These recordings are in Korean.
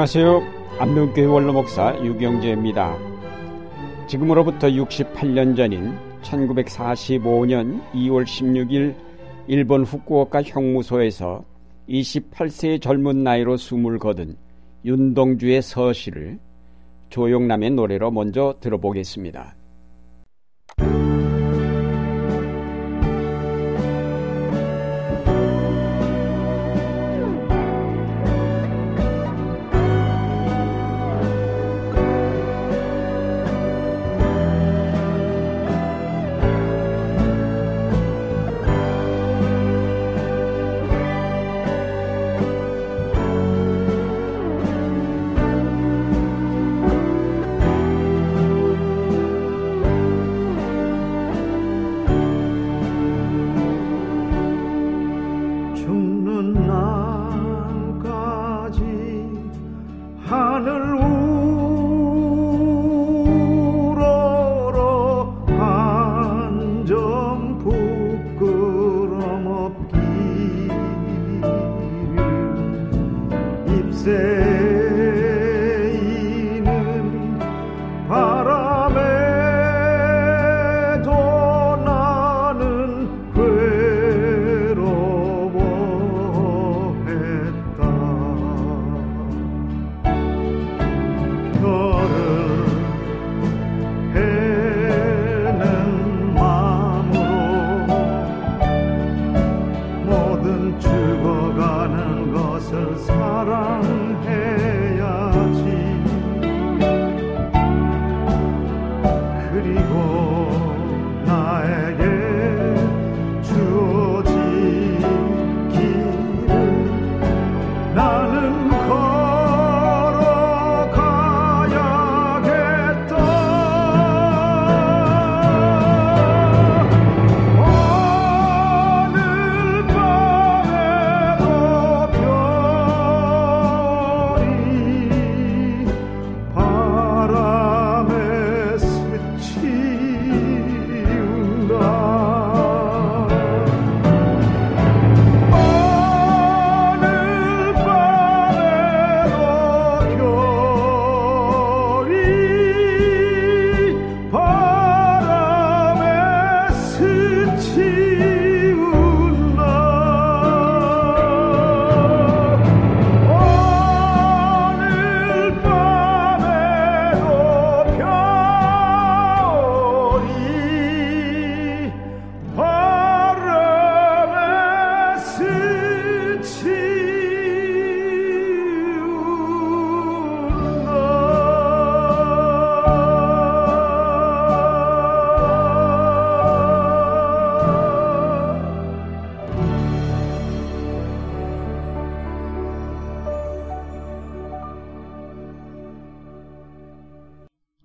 안녕하세요. 안동교회 원로목사 유경재입니다. 지금으로부터 68년 전인 1945년 2월 16일 일본 후쿠오카 형무소에서 28세의 젊은 나이로 숨을 거둔 윤동주의 서시를 조용남의 노래로 먼저 들어보겠습니다.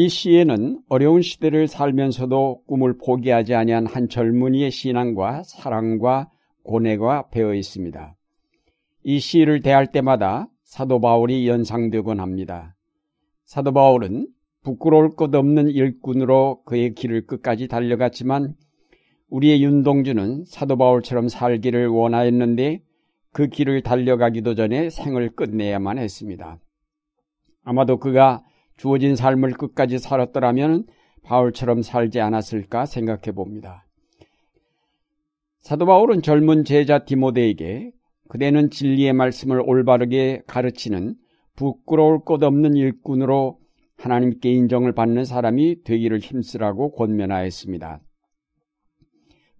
이 시에는 어려운 시대를 살면서도 꿈을 포기하지 아니한 한 젊은이의 신앙과 사랑과 고뇌가 배어 있습니다. 이 시를 대할 때마다 사도 바울이 연상되곤 합니다. 사도 바울은 부끄러울 것 없는 일꾼으로 그의 길을 끝까지 달려갔지만 우리의 윤동주는 사도 바울처럼 살기를 원하였는데 그 길을 달려가기도 전에 생을 끝내야만 했습니다. 아마도 그가 주어진 삶을 끝까지 살았더라면 바울처럼 살지 않았을까 생각해 봅니다. 사도 바울은 젊은 제자 디모데에게 그대는 진리의 말씀을 올바르게 가르치는 부끄러울 것 없는 일꾼으로 하나님께 인정을 받는 사람이 되기를 힘쓰라고 권면하였습니다.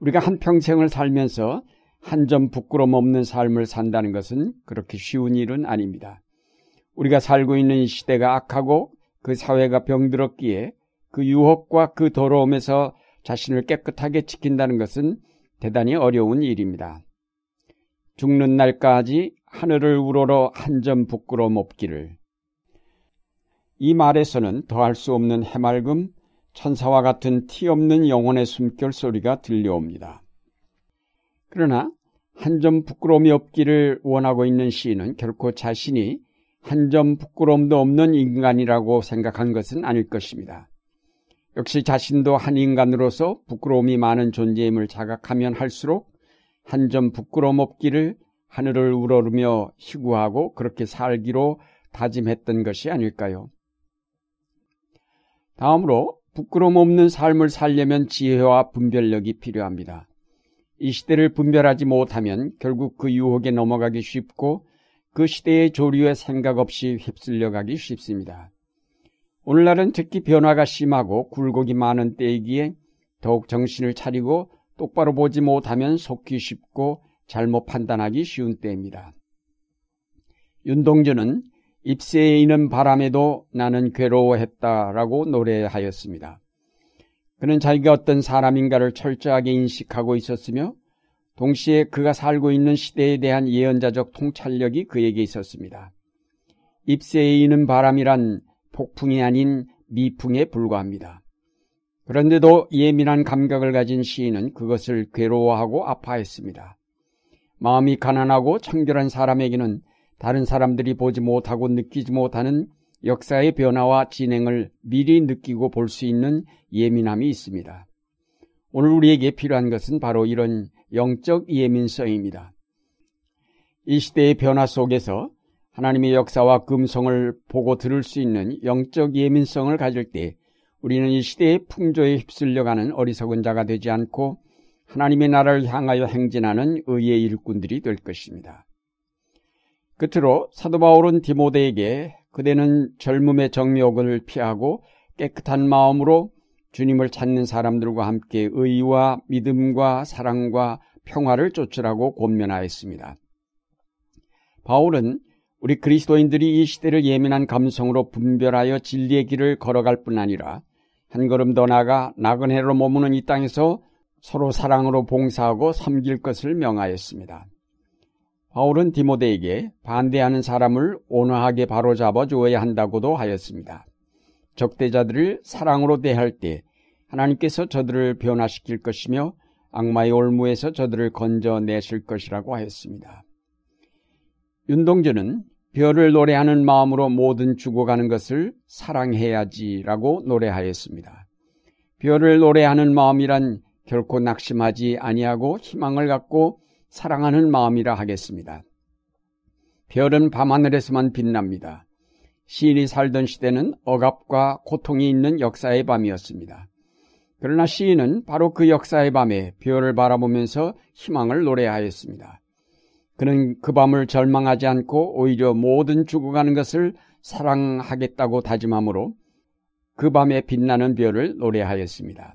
우리가 한평생을 살면서 한 점 부끄럼 없는 삶을 산다는 것은 그렇게 쉬운 일은 아닙니다. 우리가 살고 있는 시대가 악하고 그 사회가 병들었기에 그 유혹과 그 더러움에서 자신을 깨끗하게 지킨다는 것은 대단히 어려운 일입니다. 죽는 날까지 하늘을 우러러 한 점 부끄러움 없기를. 이 말에서는 더할 수 없는 해맑음, 천사와 같은 티 없는 영혼의 숨결 소리가 들려옵니다. 그러나 한 점 부끄러움이 없기를 원하고 있는 시인은 결코 자신이 한 점 부끄러움도 없는 인간이라고 생각한 것은 아닐 것입니다. 역시 자신도 한 인간으로서 부끄러움이 많은 존재임을 자각하면 할수록 한 점 부끄러움 없기를 하늘을 우러르며 희구하고 그렇게 살기로 다짐했던 것이 아닐까요? 다음으로 부끄럼 없는 삶을 살려면 지혜와 분별력이 필요합니다. 이 시대를 분별하지 못하면 결국 그 유혹에 넘어가기 쉽고 그 시대의 조류에 생각 없이 휩쓸려 가기 쉽습니다. 오늘날은 특히 변화가 심하고 굴곡이 많은 때이기에 더욱 정신을 차리고 똑바로 보지 못하면 속기 쉽고 잘못 판단하기 쉬운 때입니다. 윤동주는 입새에 있는 바람에도 나는 괴로워했다라고 노래하였습니다. 그는 자기가 어떤 사람인가를 철저하게 인식하고 있었으며 동시에 그가 살고 있는 시대에 대한 예언자적 통찰력이 그에게 있었습니다. 입새에 있는 바람이란 폭풍이 아닌 미풍에 불과합니다. 그런데도 예민한 감각을 가진 시인은 그것을 괴로워하고 아파했습니다. 마음이 가난하고 청결한 사람에게는 다른 사람들이 보지 못하고 느끼지 못하는 역사의 변화와 진행을 미리 느끼고 볼 수 있는 예민함이 있습니다. 오늘 우리에게 필요한 것은 바로 이런 영적 예민성입니다. 이 시대의 변화 속에서 하나님의 역사와 금성을 보고 들을 수 있는 영적 예민성을 가질 때 우리는 이 시대의 풍조에 휩쓸려가는 어리석은 자가 되지 않고 하나님의 나라를 향하여 행진하는 의의 일꾼들이 될 것입니다. 끝으로 사도 바울은 디모데에게 그대는 젊음의 정욕을 피하고 깨끗한 마음으로 주님을 찾는 사람들과 함께 의와 믿음과 사랑과 평화를 쫓으라고 권면하였습니다. 바울은 우리 그리스도인들이 이 시대를 예민한 감성으로 분별하여 진리의 길을 걸어갈 뿐 아니라 한 걸음 더 나아가 나그네로 머무는 이 땅에서 서로 사랑으로 봉사하고 섬길 것을 명하였습니다. 바울은 디모데에게 반대하는 사람을 온화하게 바로잡아 주어야 한다고도 하였습니다. 적대자들을 사랑으로 대할 때 하나님께서 저들을 변화시킬 것이며 악마의 올무에서 저들을 건져내실 것이라고 하였습니다. 윤동주는 별을 노래하는 마음으로 모든 죽어가는 것을 사랑해야지라고 노래하였습니다. 별을 노래하는 마음이란 결코 낙심하지 아니하고 희망을 갖고 사랑하는 마음이라 하겠습니다. 별은 밤하늘에서만 빛납니다. 시인이 살던 시대는 억압과 고통이 있는 역사의 밤이었습니다. 그러나 시인은 바로 그 역사의 밤에 별을 바라보면서 희망을 노래하였습니다. 그는 그 밤을 절망하지 않고 오히려 모든 죽어가는 것을 사랑하겠다고 다짐함으로 그 밤에 빛나는 별을 노래하였습니다.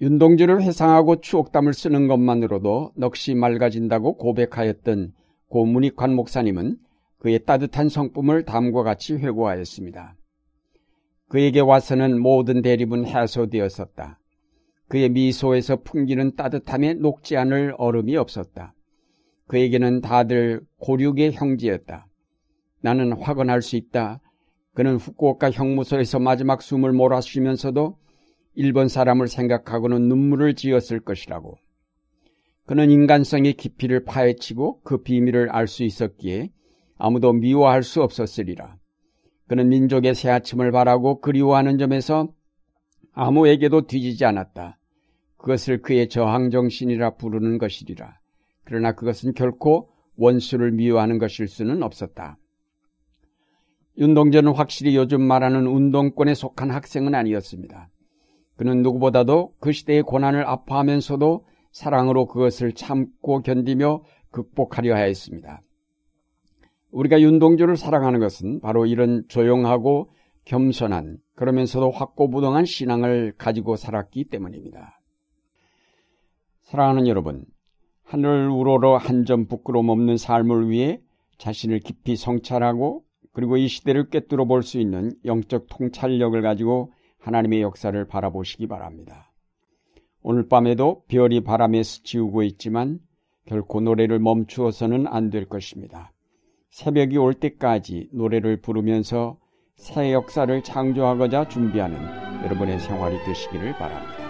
윤동주를 회상하고 추억담을 쓰는 것만으로도 넋이 맑아진다고 고백하였던 고문익환 목사님은 그의 따뜻한 성품을 다음과 같이 회고하였습니다. 그에게 와서는 모든 대립은 해소되었었다. 그의 미소에서 풍기는 따뜻함에 녹지 않을 얼음이 없었다. 그에게는 다들 고륙의 형제였다. 나는 확언할 수 있다. 그는 후쿠오카 형무소에서 마지막 숨을 몰아쉬면서도 일본 사람을 생각하고는 눈물을 지었을 것이라고. 그는 인간성의 깊이를 파헤치고 그 비밀을 알 수 있었기에 아무도 미워할 수 없었으리라. 그는 민족의 새 아침을 바라고 그리워하는 점에서 아무에게도 뒤지지 않았다. 그것을 그의 저항정신이라 부르는 것이리라. 그러나 그것은 결코 원수를 미워하는 것일 수는 없었다. 윤동전은 확실히 요즘 말하는 운동권에 속한 학생은 아니었습니다. 그는 누구보다도 그 시대의 고난을 아파하면서도 사랑으로 그것을 참고 견디며 극복하려 하였습니다. 우리가 윤동주를 사랑하는 것은 바로 이런 조용하고 겸손한 그러면서도 확고부동한 신앙을 가지고 살았기 때문입니다. 사랑하는 여러분, 하늘 우러러 한 점 부끄럼 없는 삶을 위해 자신을 깊이 성찰하고 그리고 이 시대를 꿰뚫어 볼 수 있는 영적 통찰력을 가지고 하나님의 역사를 바라보시기 바랍니다. 오늘 밤에도 별이 바람에 스치우고 있지만 결코 노래를 멈추어서는 안 될 것입니다. 새벽이 올 때까지 노래를 부르면서 새 역사를 창조하고자 준비하는 여러분의 생활이 되시기를 바랍니다.